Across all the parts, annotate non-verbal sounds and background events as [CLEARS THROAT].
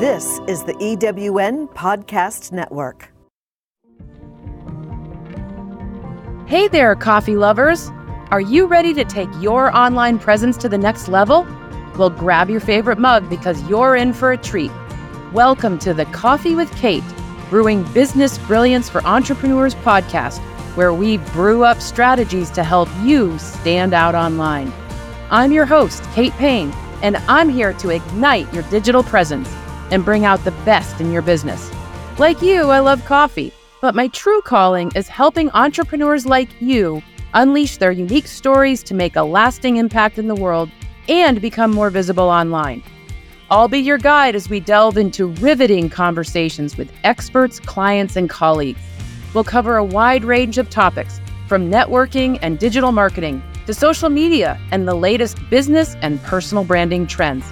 This is the EWN Podcast Network. Hey there, coffee lovers! Are you ready to take your online presence to the next level? Well, grab your favorite mug because you're in for a treat. Welcome to the Coffee with Kate, Brewing Business Brilliance for Entrepreneurs podcast, where we brew up strategies to help you stand out online. I'm your host, Kate Payne, and I'm here to ignite your digital presence and bring out the best in your business. Like you, I love coffee, but my true calling is helping entrepreneurs like you unleash their unique stories to make a lasting impact in the world and become more visible online. I'll be your guide as we delve into riveting conversations with experts, clients, and colleagues. We'll cover a wide range of topics from networking and digital marketing to social media and the latest business and personal branding trends.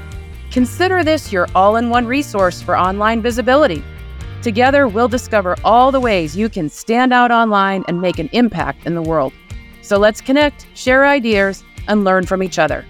Consider this your all in one resource for online visibility. Together, we'll discover all the ways you can stand out online and make an impact in the world. So let's connect, share ideas, and learn from each other.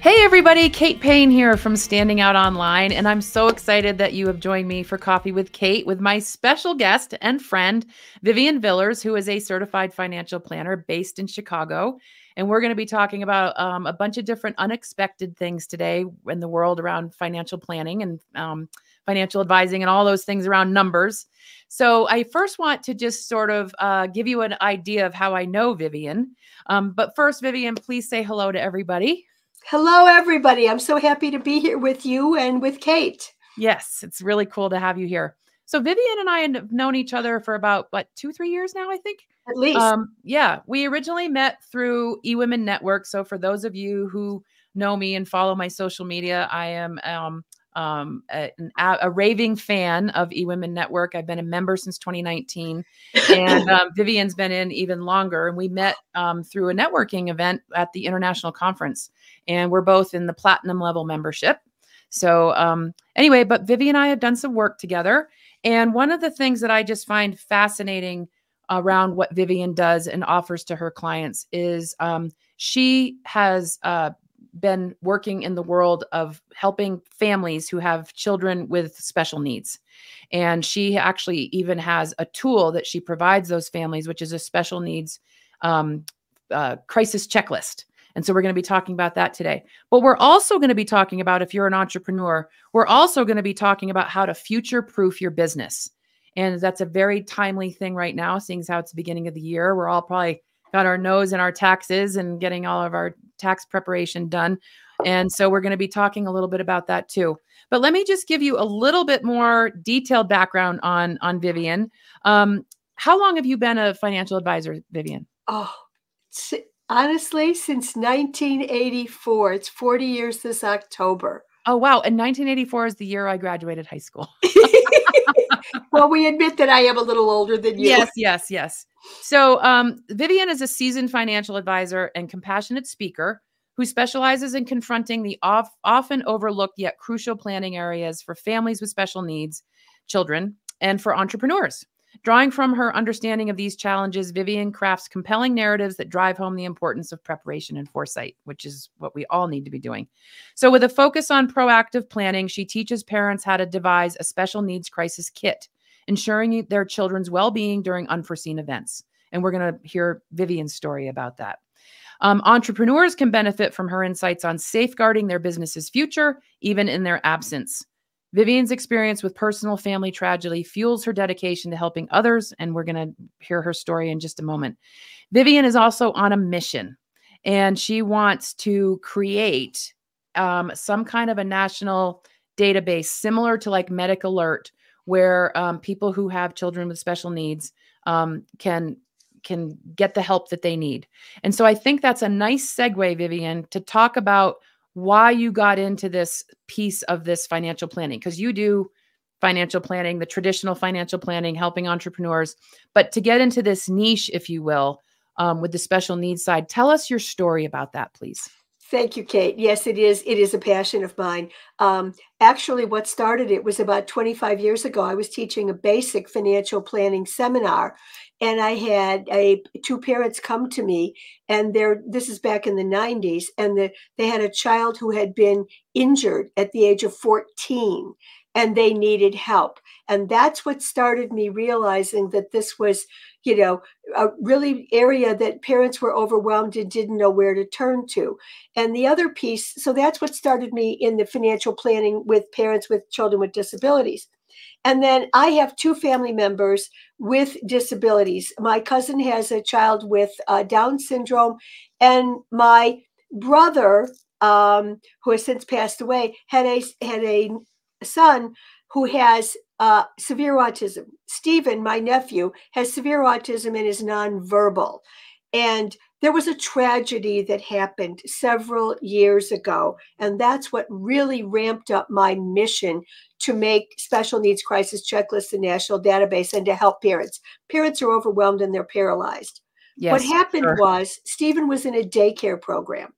Hey, everybody, Kate Payne here from Standing Out Online, and I'm so excited that you have joined me for Coffee with Kate with my special guest and friend, Vivian Villers, who is a certified financial planner based in Chicago. And we're going to be talking about um, a bunch of different unexpected things today in the world around financial planning and um, financial advising and all those things around numbers. So, I first want to just sort of uh, give you an idea of how I know Vivian. Um, but first, Vivian, please say hello to everybody. Hello, everybody. I'm so happy to be here with you and with Kate. Yes, it's really cool to have you here. So Vivian and I have known each other for about what two, three years now, I think. At least. Um, yeah, we originally met through eWomen Network. So for those of you who know me and follow my social media, I am um, um, a, a, raving fan of eWomen Network. I've been a member since 2019, and [COUGHS] um, Vivian's been in even longer. And we met um, through a networking event at the international conference, and we're both in the platinum level membership. So um, anyway, but Vivian and I have done some work together, and one of the things that I just find fascinating around what Vivian does and offers to her clients is um, she has uh, been working in the world of helping families who have children with special needs. And she actually even has a tool that she provides those families, which is a special needs um, uh, crisis checklist. And so we're going to be talking about that today. But we're also going to be talking about if you're an entrepreneur, we're also going to be talking about how to future proof your business. And that's a very timely thing right now, seeing as how it's the beginning of the year. We're all probably got our nose in our taxes and getting all of our tax preparation done. And so we're going to be talking a little bit about that too. But let me just give you a little bit more detailed background on on Vivian. Um, how long have you been a financial advisor, Vivian? Oh, honestly, since 1984. It's 40 years this October. Oh wow! And 1984 is the year I graduated high school. [LAUGHS] [LAUGHS] well, we admit that I am a little older than you. Yes, yes, yes. So, um, Vivian is a seasoned financial advisor and compassionate speaker who specializes in confronting the off, often overlooked yet crucial planning areas for families with special needs, children, and for entrepreneurs. Drawing from her understanding of these challenges, Vivian crafts compelling narratives that drive home the importance of preparation and foresight, which is what we all need to be doing. So, with a focus on proactive planning, she teaches parents how to devise a special needs crisis kit ensuring their children's well being during unforeseen events. And we're going to hear Vivian's story about that. Um, entrepreneurs can benefit from her insights on safeguarding their business's future, even in their absence. Vivian's experience with personal family tragedy fuels her dedication to helping others, and we're going to hear her story in just a moment. Vivian is also on a mission, and she wants to create um, some kind of a national database similar to like Medic Alert, where um, people who have children with special needs um, can can get the help that they need. And so I think that's a nice segue, Vivian, to talk about why you got into this piece of this financial planning because you do financial planning, the traditional financial planning, helping entrepreneurs. But to get into this niche, if you will, um, with the special needs side, tell us your story about that, please. Thank you, Kate. Yes, it is. It is a passion of mine. Um, actually, what started it was about 25 years ago. I was teaching a basic financial planning seminar, and I had a two parents come to me, and they're this is back in the 90s, and the, they had a child who had been injured at the age of 14, and they needed help. And that's what started me realizing that this was, you know, a really area that parents were overwhelmed and didn't know where to turn to. And the other piece, so that's what started me in the financial planning with parents with children with disabilities. And then I have two family members with disabilities. My cousin has a child with uh, Down syndrome, and my brother, um, who has since passed away, had a had a son who has uh, severe autism. Stephen, my nephew, has severe autism and is nonverbal. And there was a tragedy that happened several years ago. And that's what really ramped up my mission to make special needs crisis checklists a national database and to help parents. Parents are overwhelmed and they're paralyzed. Yes, what happened sure. was Stephen was in a daycare program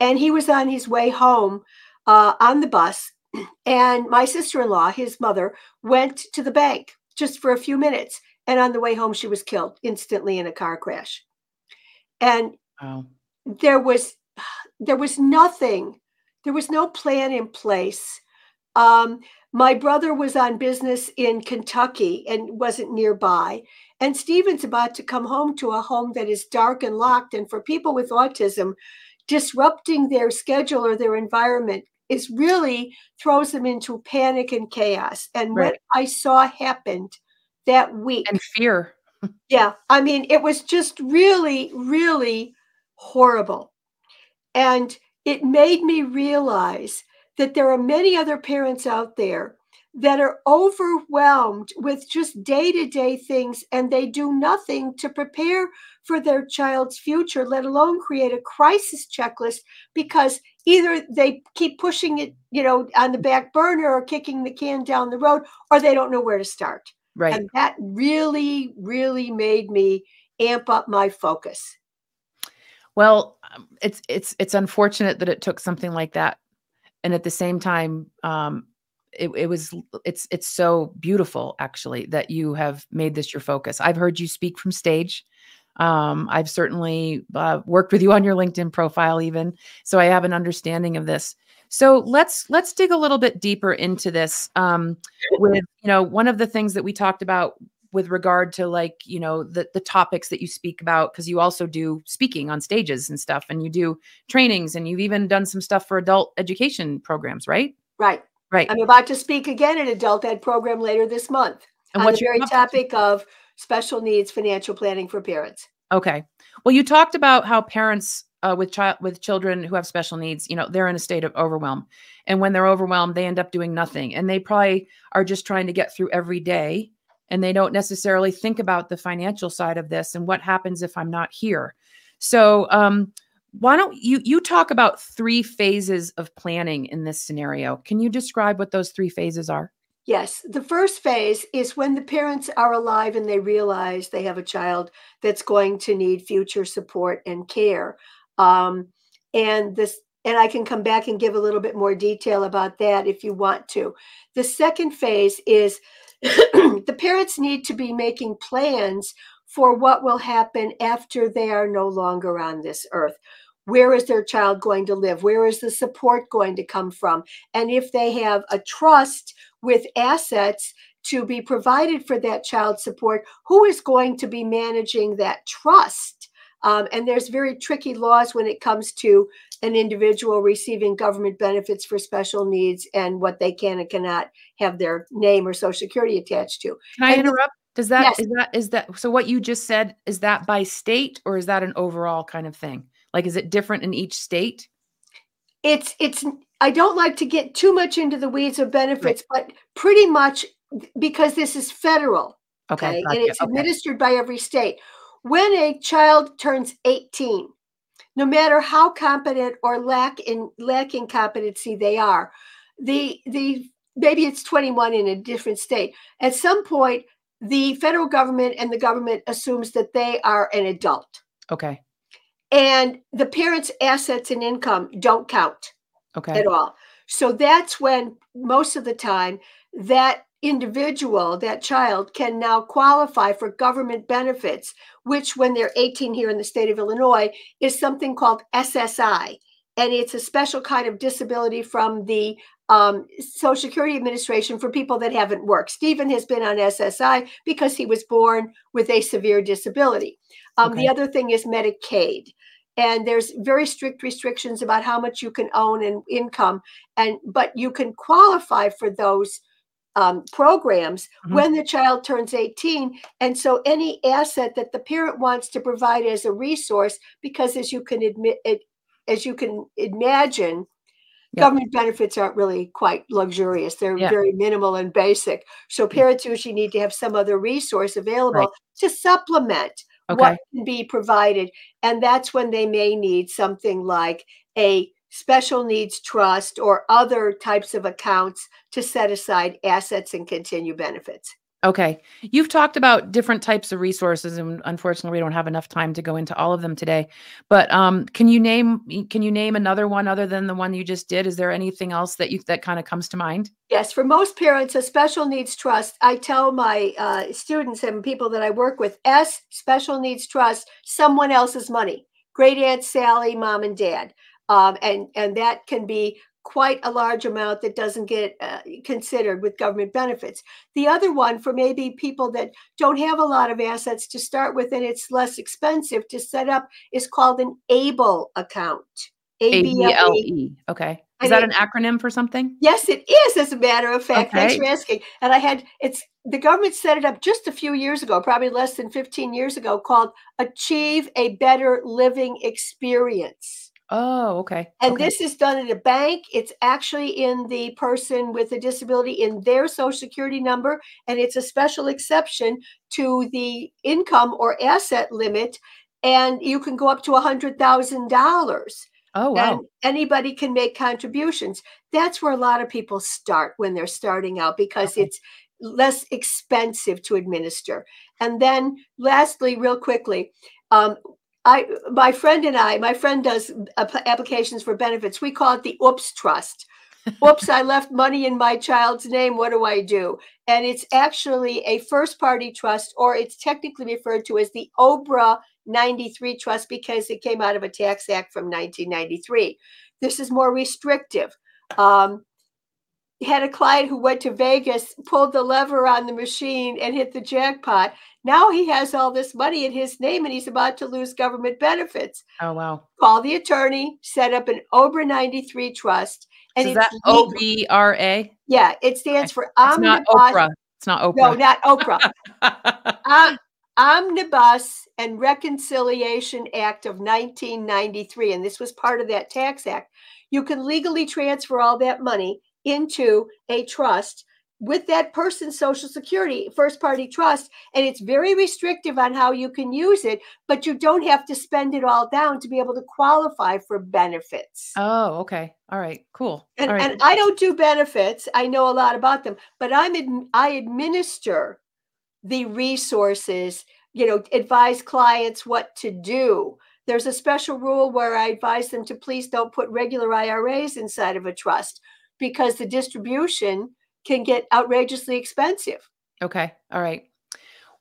and he was on his way home uh, on the bus and my sister in law, his mother, went to the bank just for a few minutes. And on the way home, she was killed instantly in a car crash. And wow. there was there was nothing, there was no plan in place. Um, my brother was on business in Kentucky and wasn't nearby. And Stephen's about to come home to a home that is dark and locked. And for people with autism, disrupting their schedule or their environment is really throws them into panic and chaos. And right. what I saw happened that week and fear. yeah. I mean, it was just really, really horrible. And it made me realize that there are many other parents out there that are overwhelmed with just day to day things and they do nothing to prepare for their child's future, let alone create a crisis checklist because either they keep pushing it, you know, on the back burner or kicking the can down the road or they don't know where to start. Right. And that really, really made me amp up my focus. Well, um, it's it's it's unfortunate that it took something like that, and at the same time, um, it, it was it's it's so beautiful actually that you have made this your focus. I've heard you speak from stage. Um, i've certainly uh, worked with you on your linkedin profile even so i have an understanding of this. So let's let's dig a little bit deeper into this um, with you know one of the things that we talked about with regard to like you know the the topics that you speak about because you also do speaking on stages and stuff and you do trainings and you've even done some stuff for adult education programs right right Right. I'm about to speak again at adult ed program later this month and on what's the very topic of special needs financial planning for parents. Okay. Well, you talked about how parents uh, with child with children who have special needs, you know, they're in a state of overwhelm, and when they're overwhelmed, they end up doing nothing, and they probably are just trying to get through every day, and they don't necessarily think about the financial side of this and what happens if I'm not here. So, um, why don't you you talk about three phases of planning in this scenario. Can you describe what those three phases are? Yes. The first phase is when the parents are alive and they realize they have a child that's going to need future support and care. Um, and this and i can come back and give a little bit more detail about that if you want to. The second phase is [COUGHS] the parents need to be making plans for what will happen after they are no longer on this earth. Where is their child going to live? Where is the support going to come from? And if they have a trust with assets to be provided for that child support who is going to be managing that trust? Um, and there's very tricky laws when it comes to an individual receiving government benefits for special needs and what they can and cannot have their name or social security attached to can i and interrupt does that yes. is that is that so what you just said is that by state or is that an overall kind of thing like, is it different in each state? It's, it's, I don't like to get too much into the weeds of benefits, right. but pretty much because this is federal. Okay. okay? Gotcha. And it's okay. administered by every state. When a child turns 18, no matter how competent or lack in lacking competency they are, the the maybe it's 21 in a different state. At some point, the federal government and the government assumes that they are an adult. Okay and the parents' assets and income don't count Okay. at all. So that's when most of the time that individual, that child, can now qualify for government benefits, which, when they're 18 here in the state of Illinois, is something called SSI. And it's a special kind of disability from the um, Social Security Administration for people that haven't worked. Stephen has been on SSI because he was born with a severe disability. Um, Okay. The other thing is Medicaid. And there's very strict restrictions about how much you can own and income, and but you can qualify for those um, programs Mhm. when the child turns 18. And so any asset that the parent wants to provide as a resource, because as you can admit it, as you can imagine, Yep. government benefits aren't really quite luxurious. They're very minimal and basic. So parents usually need to have some other resource available Right. to supplement Okay. what can be provided. And that's when they may need something like a special needs trust or other types of accounts to set aside assets and continue benefits. Okay. You've talked about different types of resources and unfortunately we don't have enough time to go into all of them today. But um can you name can you name another one other than the one you just did? Is there anything else that you that kind of comes to mind? Yes, for most parents, a special needs trust, I tell my uh, students and people that I work with, S, special needs trust, someone else's money. Great Aunt Sally, mom and dad. Um, and, and that can be quite a large amount that doesn't get uh, considered with government benefits. The other one for maybe people that don't have a lot of assets to start with and it's less expensive to set up is called an ABLE account. A B L ABLE. E. Okay. Is that an acronym for something? Yes, it is, as a matter of fact. Thanks for asking. And I had it's the government set it up just a few years ago, probably less than 15 years ago, called Achieve a Better Living Experience. Oh, okay. And okay. this is done at a bank. It's actually in the person with a disability in their social security number, and it's a special exception to the income or asset limit. And you can go up to a hundred thousand dollars Oh, wow. and anybody can make contributions. That's where a lot of people start when they're starting out because Okay. it's less expensive to administer. And then, lastly, real quickly, um, I my friend and I, my friend does applications for benefits. We call it the Oops Trust. Oops, I left money in my child's name. What do I do? And it's actually a first party trust, or it's technically referred to as the OBRA 93 trust because it came out of a tax act from 1993. This is more restrictive. Um, had a client who went to Vegas, pulled the lever on the machine, and hit the jackpot. Now he has all this money in his name and he's about to lose government benefits. oh, wow. Call the attorney, set up an OBRA 93 trust. And So is it's that O. B R A? Yeah, it stands for It's not Oprah. It's not Oprah. No, not Oprah. [LAUGHS] Om- Omnibus and Reconciliation Act of 1993, and this was part of that tax act. You can legally transfer all that money into a trust with that person's social security first party trust and it's very restrictive on how you can use it but you don't have to spend it all down to be able to qualify for benefits oh, okay. All right. Cool. and, All right. and I don't do benefits. I know a lot about them, but I'm ad- I administer the resources. You know, advise clients what to do. There's a special rule where I advise them to please don't put regular IRAs inside of a trust because the distribution can get outrageously expensive. Okay. All right.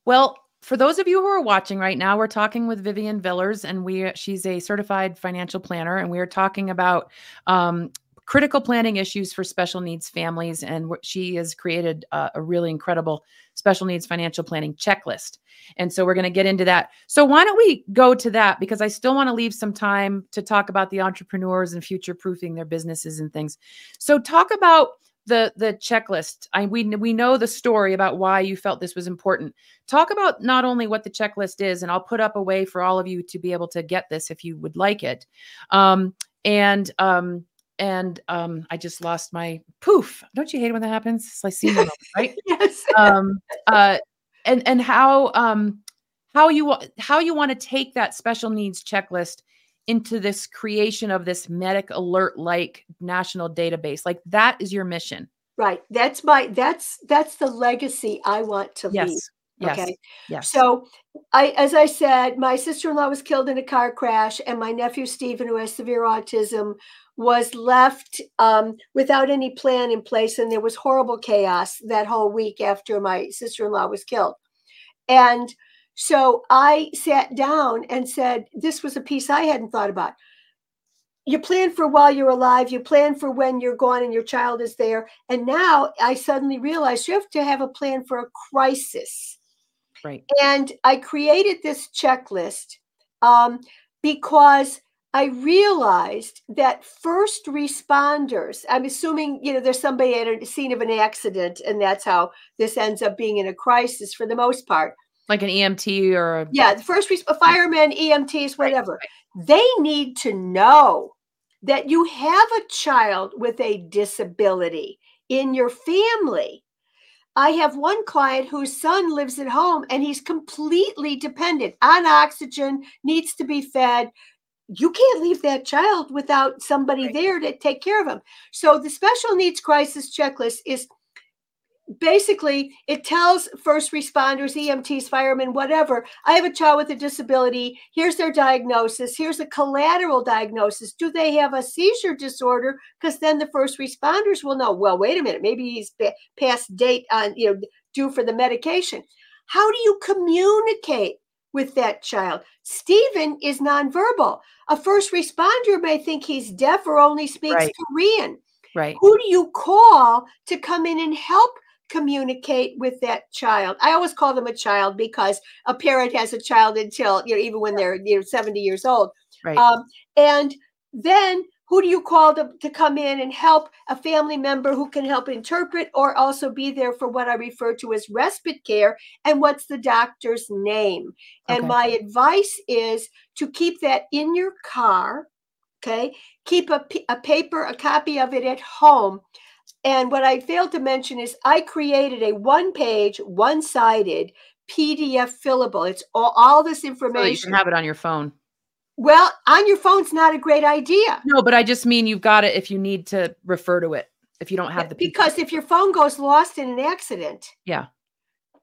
Well, for those of you who are watching right now, we're talking with Vivian Villers, and we she's a certified financial planner, and we are talking about um, critical planning issues for special needs families. And she has created a, a really incredible special needs financial planning checklist. And so we're going to get into that. So why don't we go to that? Because I still want to leave some time to talk about the entrepreneurs and future proofing their businesses and things. So talk about the the checklist. I we we know the story about why you felt this was important. Talk about not only what the checklist is, and I'll put up a way for all of you to be able to get this if you would like it. Um, and um, and um, I just lost my poof. Don't you hate when that happens? It's like seeing [LAUGHS] right? Yes. um uh and and how um how you how you want to take that special needs checklist into this creation of this medic alert like national database like that is your mission right. That's my that's that's the legacy I want to leave. yes Yes. Okay. Yes. So, I, as I said, my sister in law was killed in a car crash, and my nephew Stephen, who has severe autism, was left um, without any plan in place. And there was horrible chaos that whole week after my sister in law was killed. And so I sat down and said, This was a piece I hadn't thought about. You plan for while you're alive, you plan for when you're gone and your child is there. And now I suddenly realized you have to have a plan for a crisis. right. And I created this checklist um, because I realized that first responders, I'm assuming, you know, there's somebody at a scene of an accident, and that's how this ends up being in a crisis for the most part. Like an EMT or a Yeah, the first res- firemen, EMTs, Right, whatever, they need to know that you have a child with a disability in your family. I have one client whose son lives at home and he's completely dependent on oxygen, needs to be fed. You can't leave that child without somebody Right. there to take care of him. So the special needs crisis checklist is basically it tells first responders, EMTs, firemen, whatever, I have a child with a disability. Here's their diagnosis. Here's a collateral diagnosis. Do they have a seizure disorder? Because then the first responders will know. Well, wait a minute. Maybe he's past date on you know due for the medication. How do you communicate with that child? Stephen is nonverbal. A first responder may think he's deaf or only speaks Right. Korean right. who do you call to come in and help communicate with that child i always call them a child because a parent has a child until you know even when they're you know 70 years old Right. um, and then who do you call to, to come in and help a family member who can help interpret or also be there for what i refer to as respite care? And what's the doctor's name? And Okay. my advice is to keep that in your car okay? Keep a, a paper a copy of it at home. And what i failed to mention is i created a one page one sided pdf fillable. It's all, all this so you information can have it on your phone. Well on your phone's not a great idea No, but I just mean you've got it if you need to refer to it. If you don't have the because if your phone goes lost in an accident Yeah.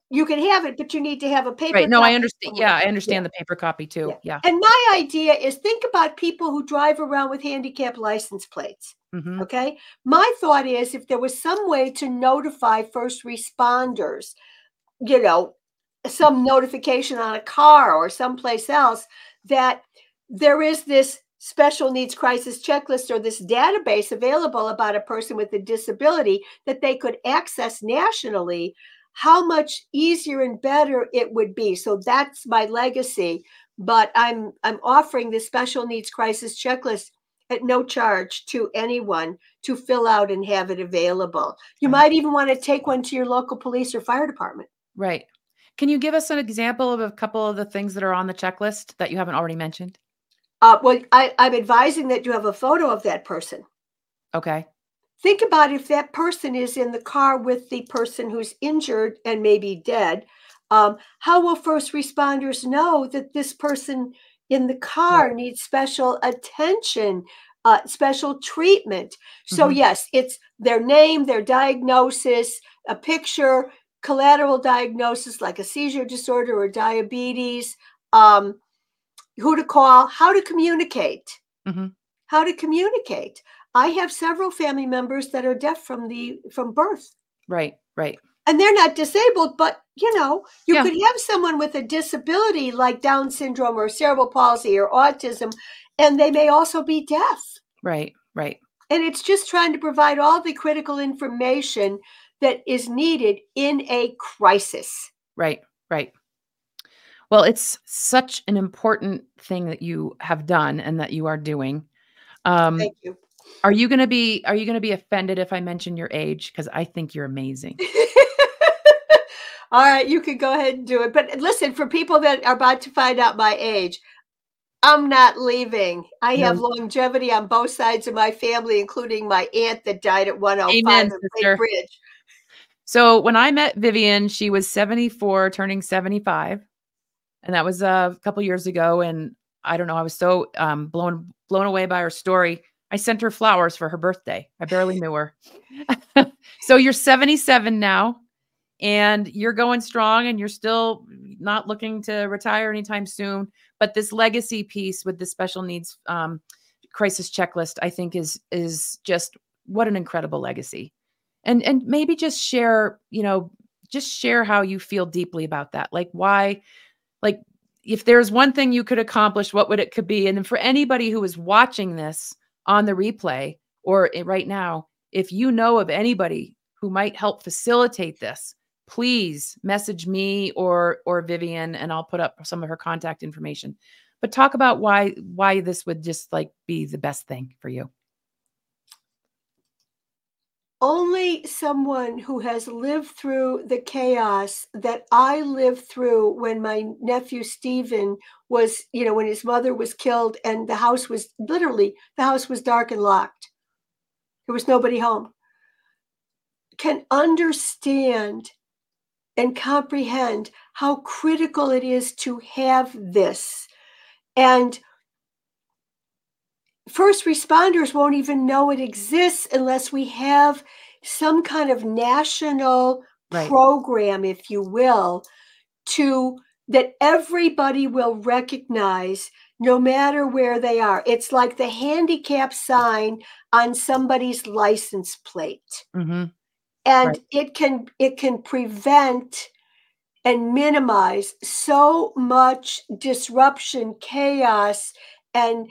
you can have it but you need to have a paper right. No, I understand. Yeah, I understand the paper copy too. Yeah. and my idea is think about people who drive around with handicap license plates Mhm. Okay. My thought is if there was some way to notify first responders, you know, some notification on a car or someplace else that there is this special needs crisis checklist or this database available about a person with a disability that they could access nationally, how much easier and better it would be. So that's my legacy. But I'm I'm offering this special needs crisis checklist at no charge to anyone to fill out and have it available. You Right. might even want to take one to your local police or fire department. Right. Can you give us an example of a couple of the things that are on the checklist that you haven't already mentioned? Uh, well, I, I'm advising that you have a photo of that person. Okay. Think about if that person is in the car with the person who's injured and maybe dead. Um, how will first responders know that this person in the car needs special attention, uh, special treatment? So, Mhm. yes, it's their name, their diagnosis, a picture, collateral diagnosis like a seizure disorder or diabetes, um, who to call, how to communicate. Mhm. How to communicate. I have several family members that are deaf from the from birth. Right. Right. And they're not disabled, but you know, you Yeah. could have someone with a disability like Down syndrome or cerebral palsy or autism, and they may also be deaf. Right. Right. And it's just trying to provide all the critical information that is needed in a crisis. Right. Right. Well, it's such an important thing that you have done and that you are doing. Um, Thank you. are you going to be Are you to be offended if I mention your age? Because I think you're amazing. [LAUGHS] All right, you can go ahead and do it. But listen, for people that are about to find out my age, I'm not leaving. I have No. longevity on both sides of my family, including my aunt that died at 105 Amen, sister. Bridge. So when I met Vivian, she was 74, turning 75, and that was uh, a couple years ago. And I don't know, I was so um, blown blown away by her story. I sent her flowers for her birthday. I barely knew her. [LAUGHS] so you're 77 now, and you're going strong and you're still not looking to retire anytime soon. But this legacy piece with the special needs um, crisis checklist, I think is is just what an incredible legacy. And and maybe just share, you know, just share how you feel deeply about that. Like why, if there's one thing you could accomplish, what would it could be? And then for anybody who is watching this on the replay or right now, if you know of anybody who might help facilitate this, please message me or or Vivian and I'll put up some of her contact information. But talk about why why this would just like be the best thing for you only someone who has lived through the chaos that I lived through when my nephew Stephen was, you know, when his mother was killed and the house was literally, the house was dark and locked. There was nobody home. Can understand and comprehend how critical it is to have this. And first responders won't even know it exists unless we have some kind of national right. program, if you will, to that everybody will recognize no matter where they are. It's like the handicap sign on somebody's license plate. Mm-hmm. And right. it can it can prevent and minimize so much disruption, chaos, and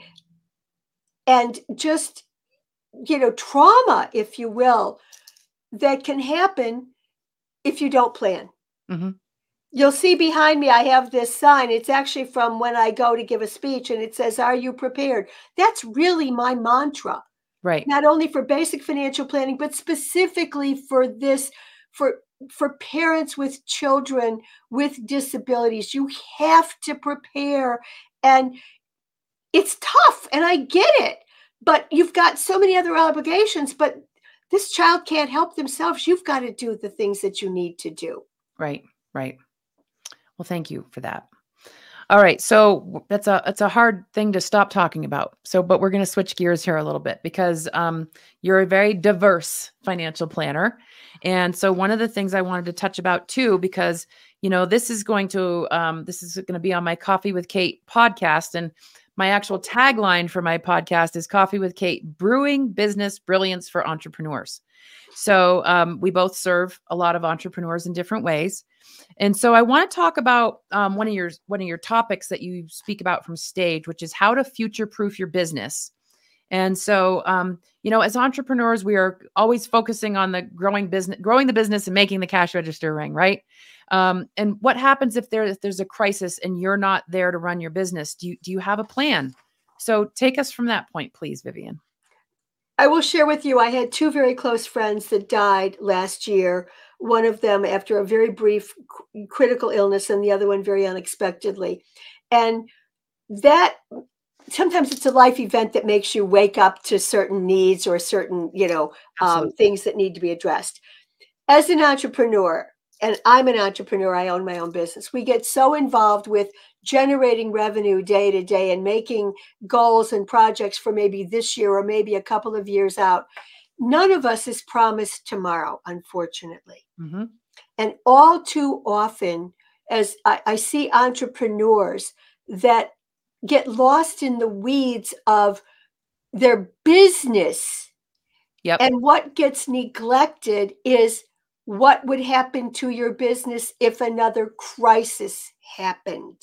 and just you know trauma if you will that can happen if you don't plan. Mm-hmm. you'll see behind me i have this sign. It's actually from when i go to give a speech and it says are you prepared? That's really my mantra. Right. Not only for basic financial planning but specifically for this for for parents with children with disabilities. You have to prepare and it's tough and I get it, but you've got so many other obligations, but this child can't help themselves. You've got to do the things that you need to do. Right, right. Well, thank you for that. All right, so that's a it's a hard thing to stop talking about. So, but we're going to switch gears here a little bit because um, you're a very diverse financial planner, and so one of the things I wanted to touch about too, because you know this is going to um, this is going to be on my Coffee with Kate podcast, and my actual tagline for my podcast is Coffee with Kate Brewing Business Brilliance for Entrepreneurs. So um, we both serve a lot of entrepreneurs in different ways. And so I want to talk about um, one of your one of your topics that you speak about from stage, which is how to future proof your business. And so, um, you know, as entrepreneurs, we are always focusing on the growing business, growing the business, and making the cash register ring, right? Um, and what happens if there if there's a crisis and you're not there to run your business? Do you do you have a plan? So take us from that point, please, Vivian. I will share with you. I had two very close friends that died last year. One of them after a very brief critical illness, and the other one very unexpectedly. And that sometimes it's a life event that makes you wake up to certain needs or certain, you know, um, things that need to be addressed. As an entrepreneur, and I'm an entrepreneur, I own my own business. We get so involved with generating revenue day to day and making goals and projects for maybe this year or maybe a couple of years out. None of us is promised tomorrow, unfortunately. Mm-hmm. And all too often, as I, I see entrepreneurs that get lost in the weeds of their business. Yep. And what gets neglected is what would happen to your business if another crisis happened?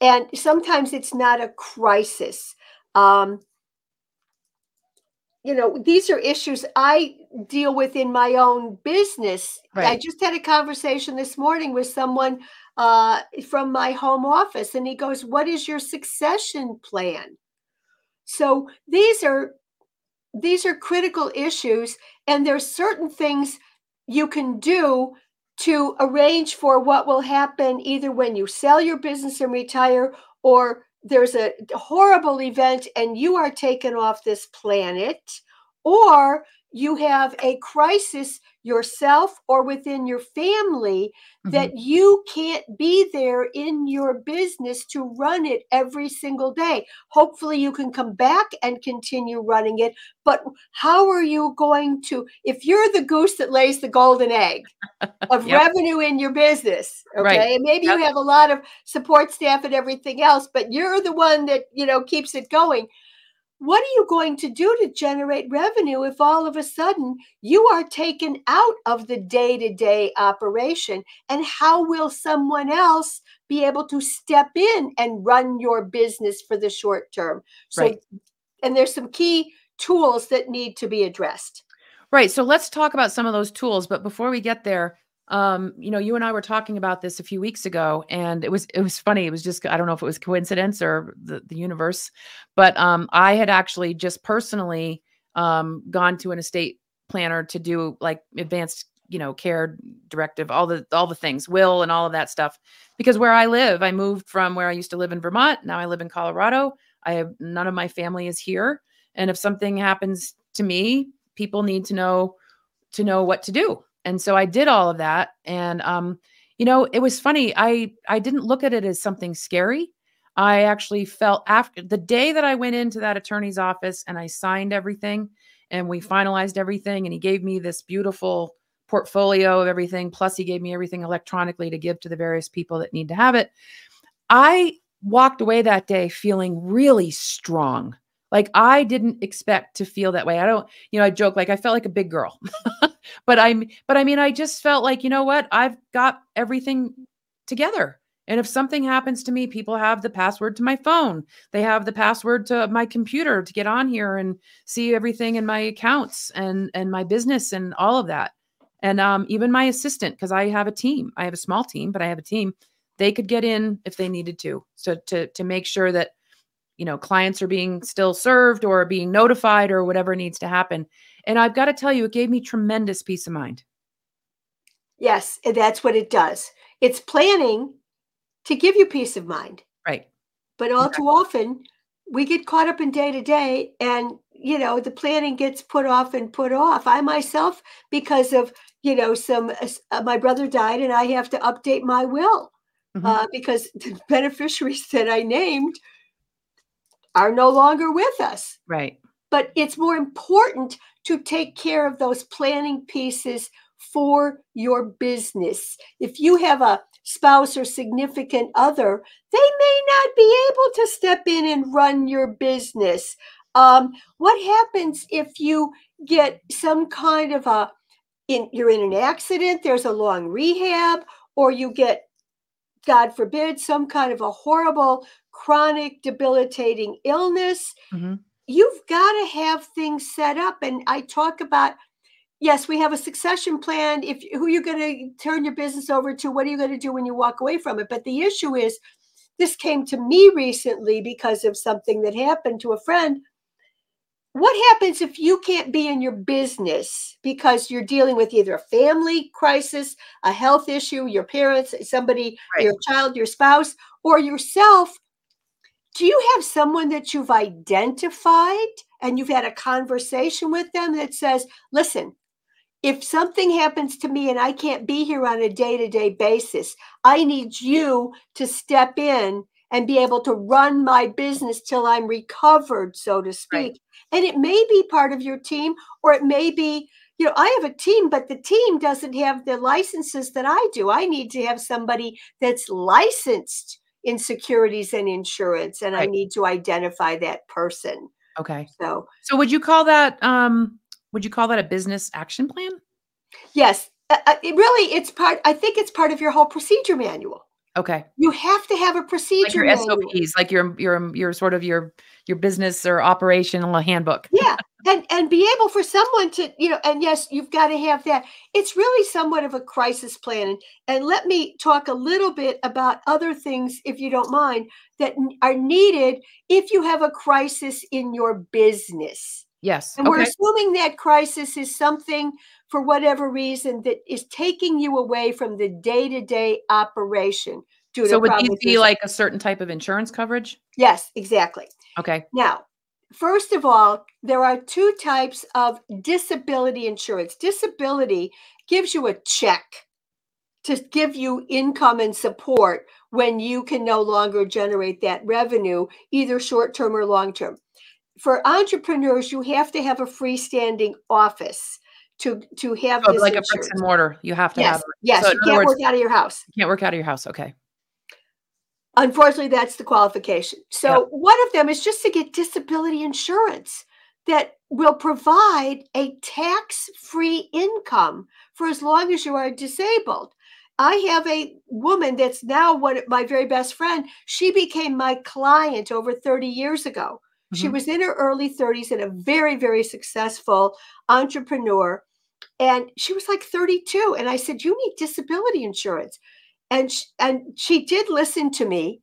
And sometimes it's not a crisis. Um, you know, these are issues I deal with in my own business. Right. I just had a conversation this morning with someone uh, from my home office, and he goes, What is your succession plan? So these are these are critical issues, and there's certain things you can do to arrange for what will happen either when you sell your business and retire or there's a horrible event and you are taken off this planet or you have a crisis yourself or within your family mm-hmm. that you can't be there in your business to run it every single day. Hopefully, you can come back and continue running it. But how are you going to, if you're the goose that lays the golden egg [LAUGHS] of yep. revenue in your business, okay, right. and maybe yep. you have a lot of support staff and everything else, but you're the one that, you know, keeps it going what are you going to do to generate revenue if all of a sudden you are taken out of the day to day operation? And how will someone else be able to step in and run your business for the short term? So, right. and there's some key tools that need to be addressed. Right. So let's talk about some of those tools. But before we get there, um you know you and i were talking about this a few weeks ago and it was it was funny it was just i don't know if it was coincidence or the, the universe but um i had actually just personally um gone to an estate planner to do like advanced you know care directive all the all the things will and all of that stuff because where i live i moved from where i used to live in vermont now i live in colorado i have none of my family is here and if something happens to me people need to know to know what to do and so I did all of that. And um, you know, it was funny. I I didn't look at it as something scary. I actually felt after the day that I went into that attorney's office and I signed everything and we finalized everything and he gave me this beautiful portfolio of everything plus he gave me everything electronically to give to the various people that need to have it. I walked away that day feeling really strong. Like I didn't expect to feel that way. I don't, you know, I joke like I felt like a big girl. [LAUGHS] but I'm but I mean I just felt like, you know what? I've got everything together. And if something happens to me, people have the password to my phone. They have the password to my computer to get on here and see everything in my accounts and and my business and all of that. And um, even my assistant, because I have a team. I have a small team, but I have a team. They could get in if they needed to. So to to make sure that you know clients are being still served or being notified or whatever needs to happen and i've got to tell you it gave me tremendous peace of mind yes that's what it does it's planning to give you peace of mind right but all too often we get caught up in day to day and you know the planning gets put off and put off i myself because of you know some uh, my brother died and i have to update my will mm-hmm. uh, because [LAUGHS] the beneficiaries that i named are no longer with us. Right. But it's more important to take care of those planning pieces for your business. If you have a spouse or significant other, they may not be able to step in and run your business. Um, what happens if you get some kind of a in you're in an accident, there's a long rehab, or you get God forbid, some kind of a horrible, chronic, debilitating illness. Mm-hmm. You've got to have things set up. And I talk about, yes, we have a succession plan. If who you're going to turn your business over to, what are you going to do when you walk away from it? But the issue is, this came to me recently because of something that happened to a friend what happens if you can't be in your business because you're dealing with either a family crisis, a health issue, your parents, somebody, right. your child, your spouse, or yourself? Do you have someone that you've identified and you've had a conversation with them that says, listen, if something happens to me and I can't be here on a day to day basis, I need you to step in and be able to run my business till I'm recovered, so to speak. Right. And it may be part of your team, or it may be, you know, I have a team, but the team doesn't have the licenses that I do. I need to have somebody that's licensed in securities and insurance, and right. I need to identify that person. Okay. So, so would you call that, um, would you call that a business action plan? Yes. Uh, uh it really, it's part, I think it's part of your whole procedure manual. Okay. You have to have a procedure. Like your SOPs, like your your your sort of your your business or operational handbook. yeah. And and be able for someone to, you know, and yes, you've got to have that. It's really somewhat of a crisis plan. And, and let me talk a little bit about other things, if you don't mind, that are needed if you have a crisis in your business. Yes. And okay. we're assuming that crisis is something for whatever reason that is taking you away from the day-to-day operation. so would these be like a certain type of insurance coverage? Yes, exactly. Okay. Now, first of all, there are two types of disability insurance. Disability gives you a check to give you income and support when you can no longer generate that revenue, either short term or long term. For entrepreneurs, you have to have a freestanding office to to have Oh, this like a bricks and mortar. You have to yes, have it. yes, So you can't words- work out of your house. You can't work out of your house. Okay. Unfortunately, that's the qualification. So Yeah. one of them is just to get disability insurance that will provide a tax-free income for as long as you are disabled. I have a woman that's now one of my very best friend. She became my client over 30 years ago. She Mhm. was in her early 30s and a very, very successful entrepreneur. And she was like 32. And I said, You need disability insurance. And she, and she did listen to me.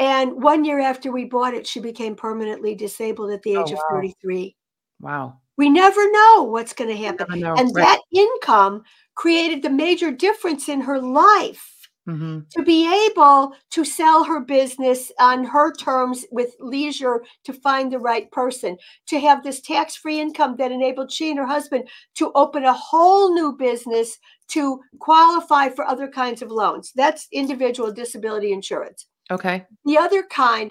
And one year after we bought it, she became permanently disabled at the Oh, age of 33. Wow. We never know what's going to happen. And Right. that income created the major difference in her life Mhm. to be able to sell her business on her terms with leisure to find the right person, to have this tax free income that enabled she and her husband to open a whole new business to qualify for other kinds of loans. That's individual disability insurance. Okay. The other kind,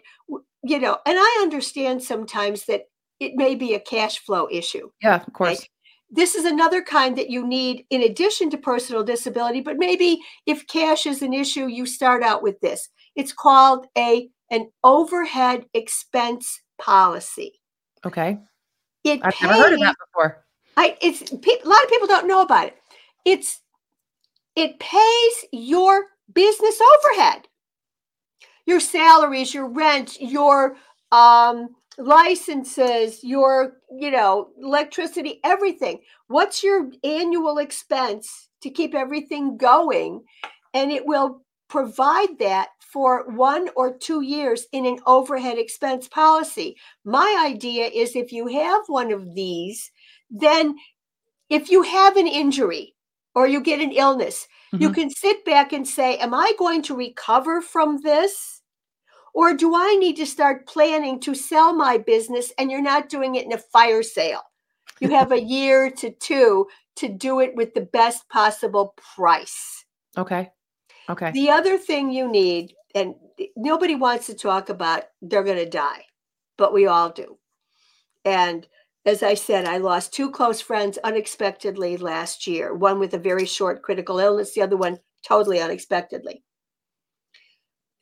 you know, and I understand sometimes that it may be a cash flow issue Yeah, of course. This is another kind that you need in addition to personal disability but maybe if cash is an issue you start out with this it's called a an overhead expense policy Okay. it I've never heard of that before. I, it's pe- a lot of people don't know about it it's it pays your business overhead your salaries your rent your um licenses your you know electricity everything. What's your annual expense to keep everything going? And it will provide that for one or two years in an overhead expense policy. My idea is if you have one of these then if you have an injury or you get an illness you Mhm. can sit back and say am i going to recover from this or do I need to start planning to sell my business and you're not doing it in a fire sale? You have a [LAUGHS] year to two to do it with the best possible price. Okay. Okay. The other thing you need, and nobody wants to talk about they're going to die, but we all do. And as I said, I lost two close friends unexpectedly last year one with a very short critical illness, the other one totally unexpectedly.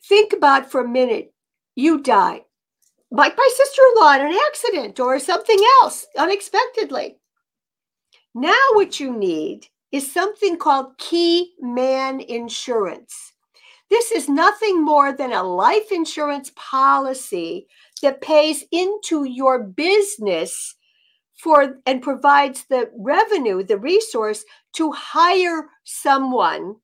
Think about for a minute you die, like my sister in law in an accident or something else unexpectedly. Now, what you need is something called key man insurance. This is nothing more than a life insurance policy that pays into your business for and provides the revenue, the resource to hire someone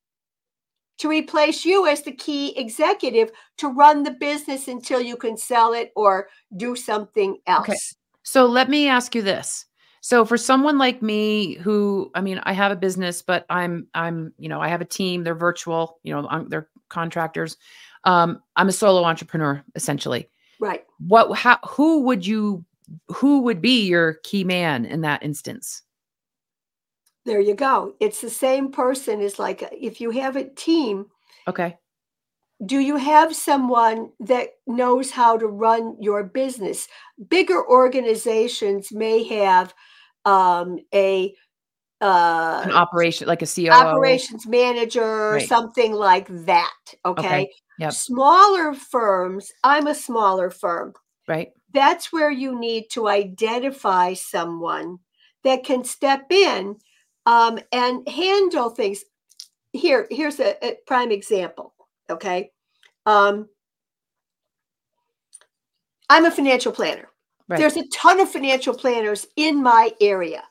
to replace you as the key executive to run the business until you can sell it or do something else. Okay. So let me ask you this. So for someone like me who I mean I have a business but I'm I'm you know I have a team they're virtual you know I'm, they're contractors um I'm a solo entrepreneur essentially Right. what how who would you who would be your key man in that instance There you go. It's the same person as like if you have a team, okay do you have someone that knows how to run your business? Bigger organizations may have um, a uh, an operation like a COO operations manager or Right. something like that. Okay. Okay, yep. Smaller firms, I'm a smaller firm. right That's where you need to identify someone that can step in um, and handle things. Here, here's a, a prime example. Okay. Um, I'm a financial planner. right There's a ton of financial planners in my area.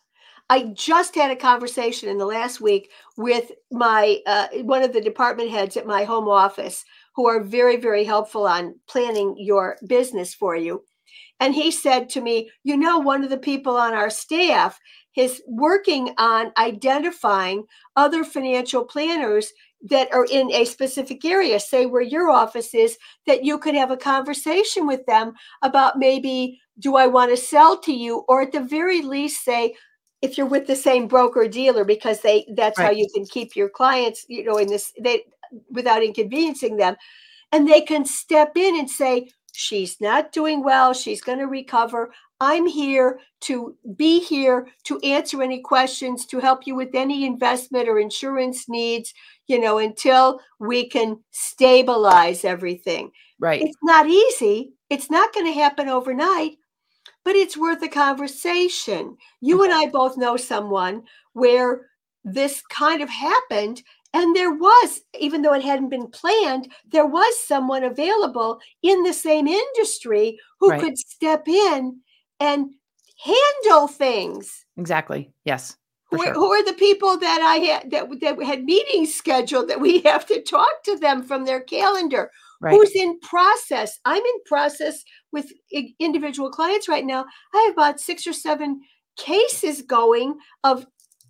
I just had a conversation in the last week with my uh, one of the department heads at my home office who are very very helpful on planning your business for you. And he said to me, "You know, one of the people on our staff is working on identifying other financial planners that are in a specific area, say where your office is, that you could have a conversation with them about maybe, do I want to sell to you? Or at the very least, say, if you're with the same broker dealer, because they that's right. how you can keep your clients, you know, in this they without inconveniencing them. And they can step in and say, she's not doing well, she's going to recover. I'm here to be here to answer any questions, to help you with any investment or insurance needs, you know, until we can stabilize everything. Right. It's not easy. It's not going to happen overnight, but it's worth a conversation. You okay. and I both know someone where this kind of happened and there was, even though it hadn't been planned, there was someone available in the same industry who right. could step in and handle things. Exactly. Yes. Who, sure. who, are the people that I had that, that had meetings scheduled that we [LAUGHS] have to talk to them from their calendar? Right. Who's in process? I'm in process with individual clients right now. I have about six or seven cases going of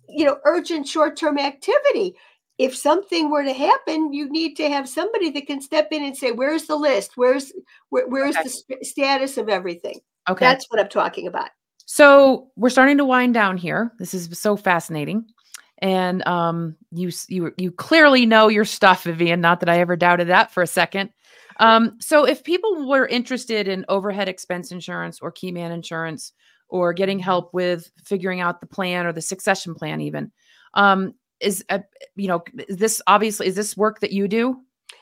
you know urgent short-term activity if something were to happen, you need to have somebody that can step in and say, "Where's the list? Where's where, where's okay. the st- status of everything?" Okay, that's what I'm talking about. So we're starting to wind down here. This is so fascinating, and um, you you you clearly know your stuff, Vivian. Not that I ever doubted that for a second. Um, so if people were interested in overhead expense insurance or key man insurance, or getting help with figuring out the plan or the succession plan, even um, is a, you know is this obviously is this work that you do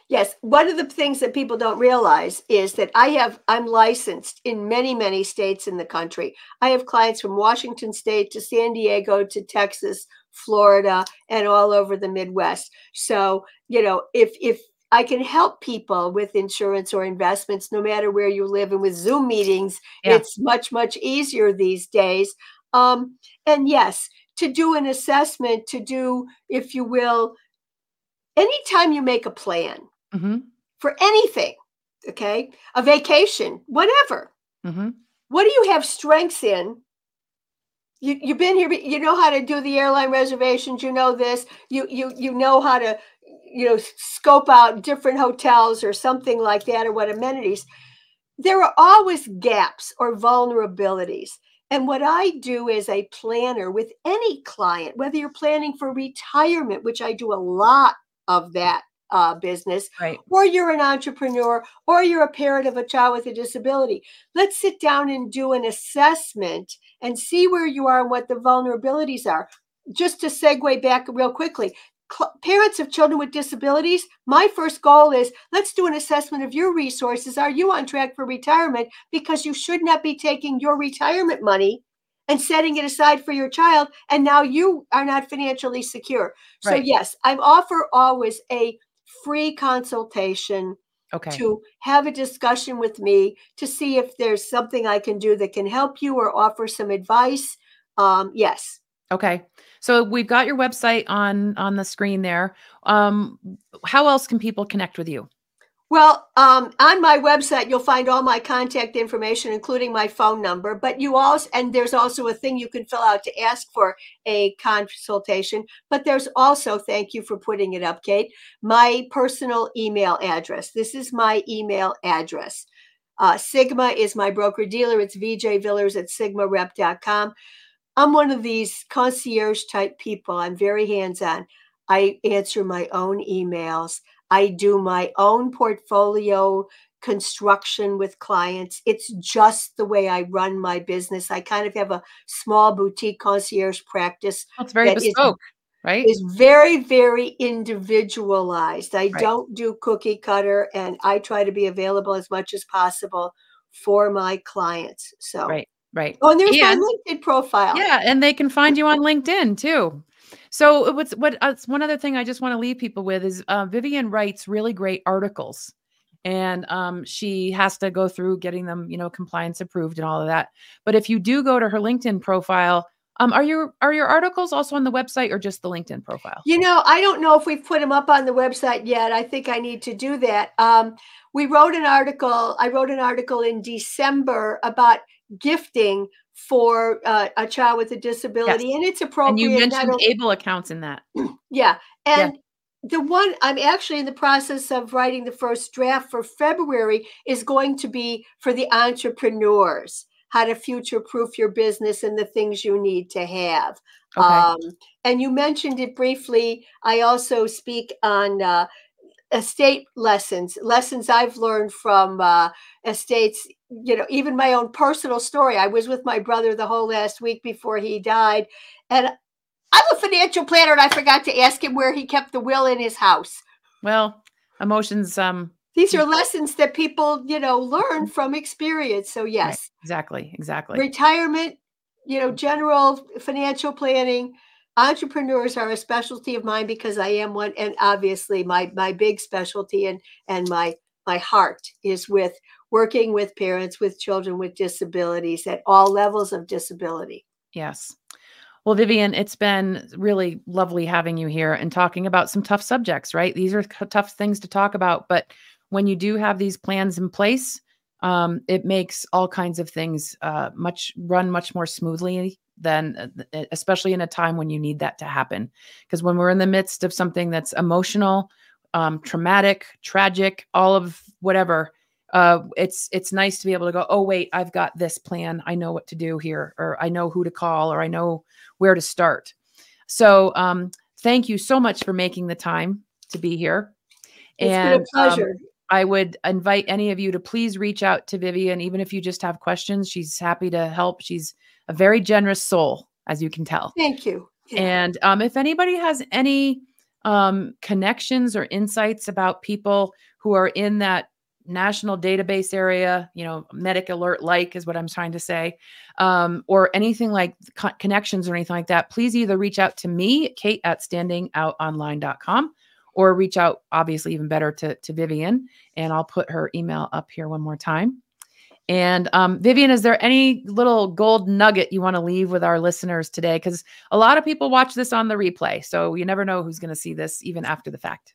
yes one of the things that people don't realize is that i have i'm licensed in many many states in the country i have clients from washington state to san diego to texas florida and all over the midwest so you know if if I can help people with insurance or investments no matter where you live. And with Zoom meetings, yeah. it's much, much easier these days. Um, and yes, to do an assessment, to do, if you will, anytime you make a plan mm-hmm. for anything, okay, a vacation, whatever, mm-hmm. what do you have strengths in? You, you've been here, you know how to do the airline reservations, you know this, you, you, you know how to, you know, scope out different hotels or something like that, or what amenities. There are always gaps or vulnerabilities. And what I do as a planner with any client, whether you're planning for retirement, which I do a lot of that uh, business, right. or you're an entrepreneur, or you're a parent of a child with a disability, let's sit down and do an assessment and see where you are and what the vulnerabilities are. Just to segue back real quickly, parents of children with disabilities, my first goal is let's do an assessment of your resources. Are you on track for retirement? Because you should not be taking your retirement money and setting it aside for your child, and now you are not financially secure. Right. So, yes, I offer always a free consultation okay. to have a discussion with me to see if there's something I can do that can help you or offer some advice. Um, yes. Okay. So we've got your website on on the screen there. Um, how else can people connect with you? Well, um, on my website, you'll find all my contact information, including my phone number. But you also, and there's also a thing you can fill out to ask for a consultation. But there's also, thank you for putting it up, Kate, my personal email address. This is my email address. Uh, Sigma is my broker dealer. It's VJ Villers at sigmarep.com. I'm one of these concierge type people. I'm very hands on. I answer my own emails. I do my own portfolio construction with clients. It's just the way I run my business. I kind of have a small boutique concierge practice. That's very that bespoke, is, right? Is very, very individualized. I right. don't do cookie cutter and I try to be available as much as possible for my clients. So right. Right. Oh, and there's and, my LinkedIn profile. Yeah, and they can find you on LinkedIn too. So what's what uh, one other thing I just want to leave people with is uh, Vivian writes really great articles, and um, she has to go through getting them, you know, compliance approved and all of that. But if you do go to her LinkedIn profile, um, are your are your articles also on the website or just the LinkedIn profile? You know, I don't know if we've put them up on the website yet. I think I need to do that. Um, we wrote an article. I wrote an article in December about gifting for uh, a child with a disability, yes. and it's appropriate. And you mentioned able accounts in that. [CLEARS THROAT] Yeah, and the one I'm actually in the process of writing the first draft for February is going to be for the entrepreneurs how to future proof your business and the things you need to have. Okay. Um, and you mentioned it briefly. I also speak on uh, estate lessons, lessons I've learned from uh, estates. You know, even my own personal story. I was with my brother the whole last week before he died, and I'm a financial planner, and I forgot to ask him where he kept the will in his house. Well, emotions. Um, these are lessons that people, you know, learn from experience. So yes, right. exactly, exactly. Retirement, you know, general financial planning. Entrepreneurs are a specialty of mine because I am one, and obviously my my big specialty and and my my heart is with working with parents with children with disabilities at all levels of disability. Yes. Well, Vivian, it's been really lovely having you here and talking about some tough subjects, right? These are tough things to talk about, but when you do have these plans in place, um, it makes all kinds of things uh, much run much more smoothly than, uh, especially in a time when you need that to happen. Because when we're in the midst of something that's emotional, um, traumatic, tragic, all of whatever, uh, it's it's nice to be able to go, oh wait, I've got this plan. I know what to do here, or I know who to call, or I know where to start. So um, thank you so much for making the time to be here. It's and, been a um, pleasure. Um, I would invite any of you to please reach out to Vivian, even if you just have questions. She's happy to help. She's a very generous soul, as you can tell. Thank you. Yeah. And um, if anybody has any um, connections or insights about people who are in that national database area, you know, medic alert like is what I'm trying to say, um, or anything like co- connections or anything like that, please either reach out to me, Kate at standingoutonline.com, or reach out, obviously, even better to, to Vivian. And I'll put her email up here one more time. And um, Vivian, is there any little gold nugget you want to leave with our listeners today? Because a lot of people watch this on the replay. So you never know who's going to see this even after the fact.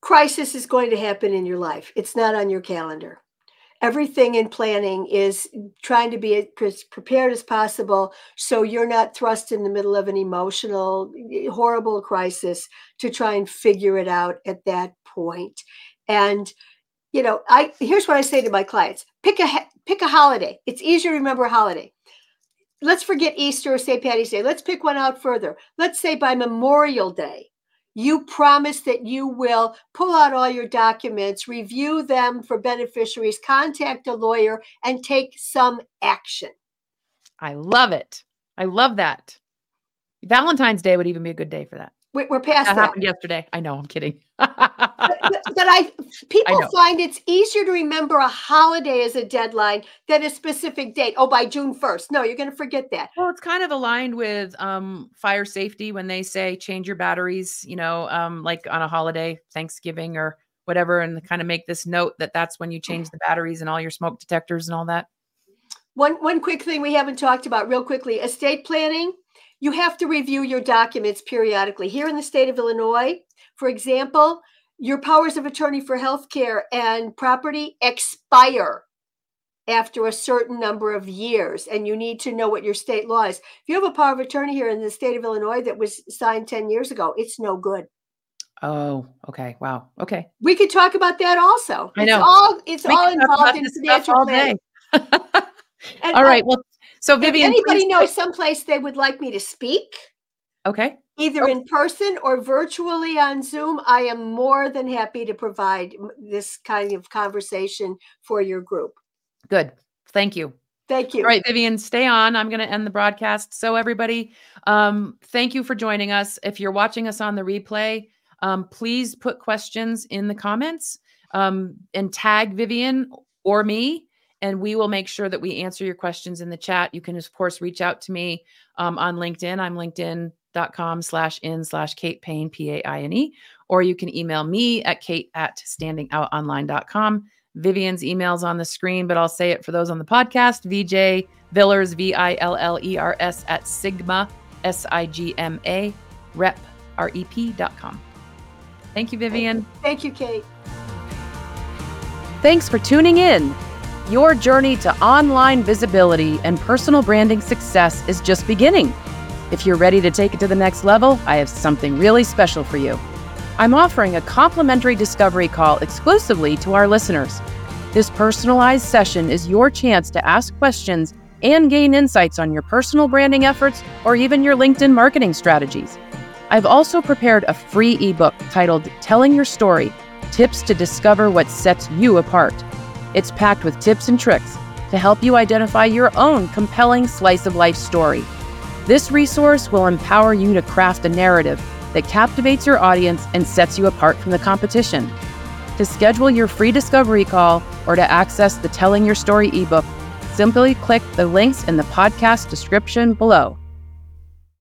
Crisis is going to happen in your life, it's not on your calendar everything in planning is trying to be as prepared as possible so you're not thrust in the middle of an emotional horrible crisis to try and figure it out at that point and you know i here's what i say to my clients pick a pick a holiday it's easier to remember a holiday let's forget easter or st patty's day let's pick one out further let's say by memorial day you promise that you will pull out all your documents, review them for beneficiaries, contact a lawyer, and take some action. I love it. I love that. Valentine's Day would even be a good day for that. We're past that. that. happened yesterday. I know. I'm kidding. [LAUGHS] but, but, I people I find it's easier to remember a holiday as a deadline than a specific date. Oh, by June 1st. No, you're going to forget that. Well, it's kind of aligned with um, fire safety when they say change your batteries. You know, um, like on a holiday, Thanksgiving or whatever, and kind of make this note that that's when you change the batteries and all your smoke detectors and all that. One one quick thing we haven't talked about real quickly: estate planning you have to review your documents periodically. Here in the state of Illinois, for example, your powers of attorney for healthcare and property expire after a certain number of years, and you need to know what your state law is. If you have a power of attorney here in the state of Illinois that was signed 10 years ago, it's no good. Oh, okay. Wow. Okay. We could talk about that also. I know. It's all it's we all involved in financial planning. [LAUGHS] all right. Well, so, Vivian, anybody knows someplace they would like me to speak, okay, either oh. in person or virtually on Zoom, I am more than happy to provide this kind of conversation for your group. Good. Thank you. Thank you. All right, Vivian, stay on. I'm going to end the broadcast. So, everybody, um, thank you for joining us. If you're watching us on the replay, um, please put questions in the comments um, and tag Vivian or me and we will make sure that we answer your questions in the chat. You can, of course, reach out to me um, on LinkedIn. I'm linkedin.com slash in slash Kate Paine, P-A-I-N-E, or you can email me at kate at standingoutonline.com. Vivian's email's on the screen, but I'll say it for those on the podcast, VJ Villers, V-I-L-L-E-R-S at Sigma, S-I-G-M-A, rep, R-E-P dot com. Thank you, Vivian. Thank you, Kate. Thanks for tuning in. Your journey to online visibility and personal branding success is just beginning. If you're ready to take it to the next level, I have something really special for you. I'm offering a complimentary discovery call exclusively to our listeners. This personalized session is your chance to ask questions and gain insights on your personal branding efforts or even your LinkedIn marketing strategies. I've also prepared a free ebook titled Telling Your Story Tips to Discover What Sets You Apart. It's packed with tips and tricks to help you identify your own compelling slice of life story. This resource will empower you to craft a narrative that captivates your audience and sets you apart from the competition. To schedule your free discovery call or to access the Telling Your Story ebook, simply click the links in the podcast description below.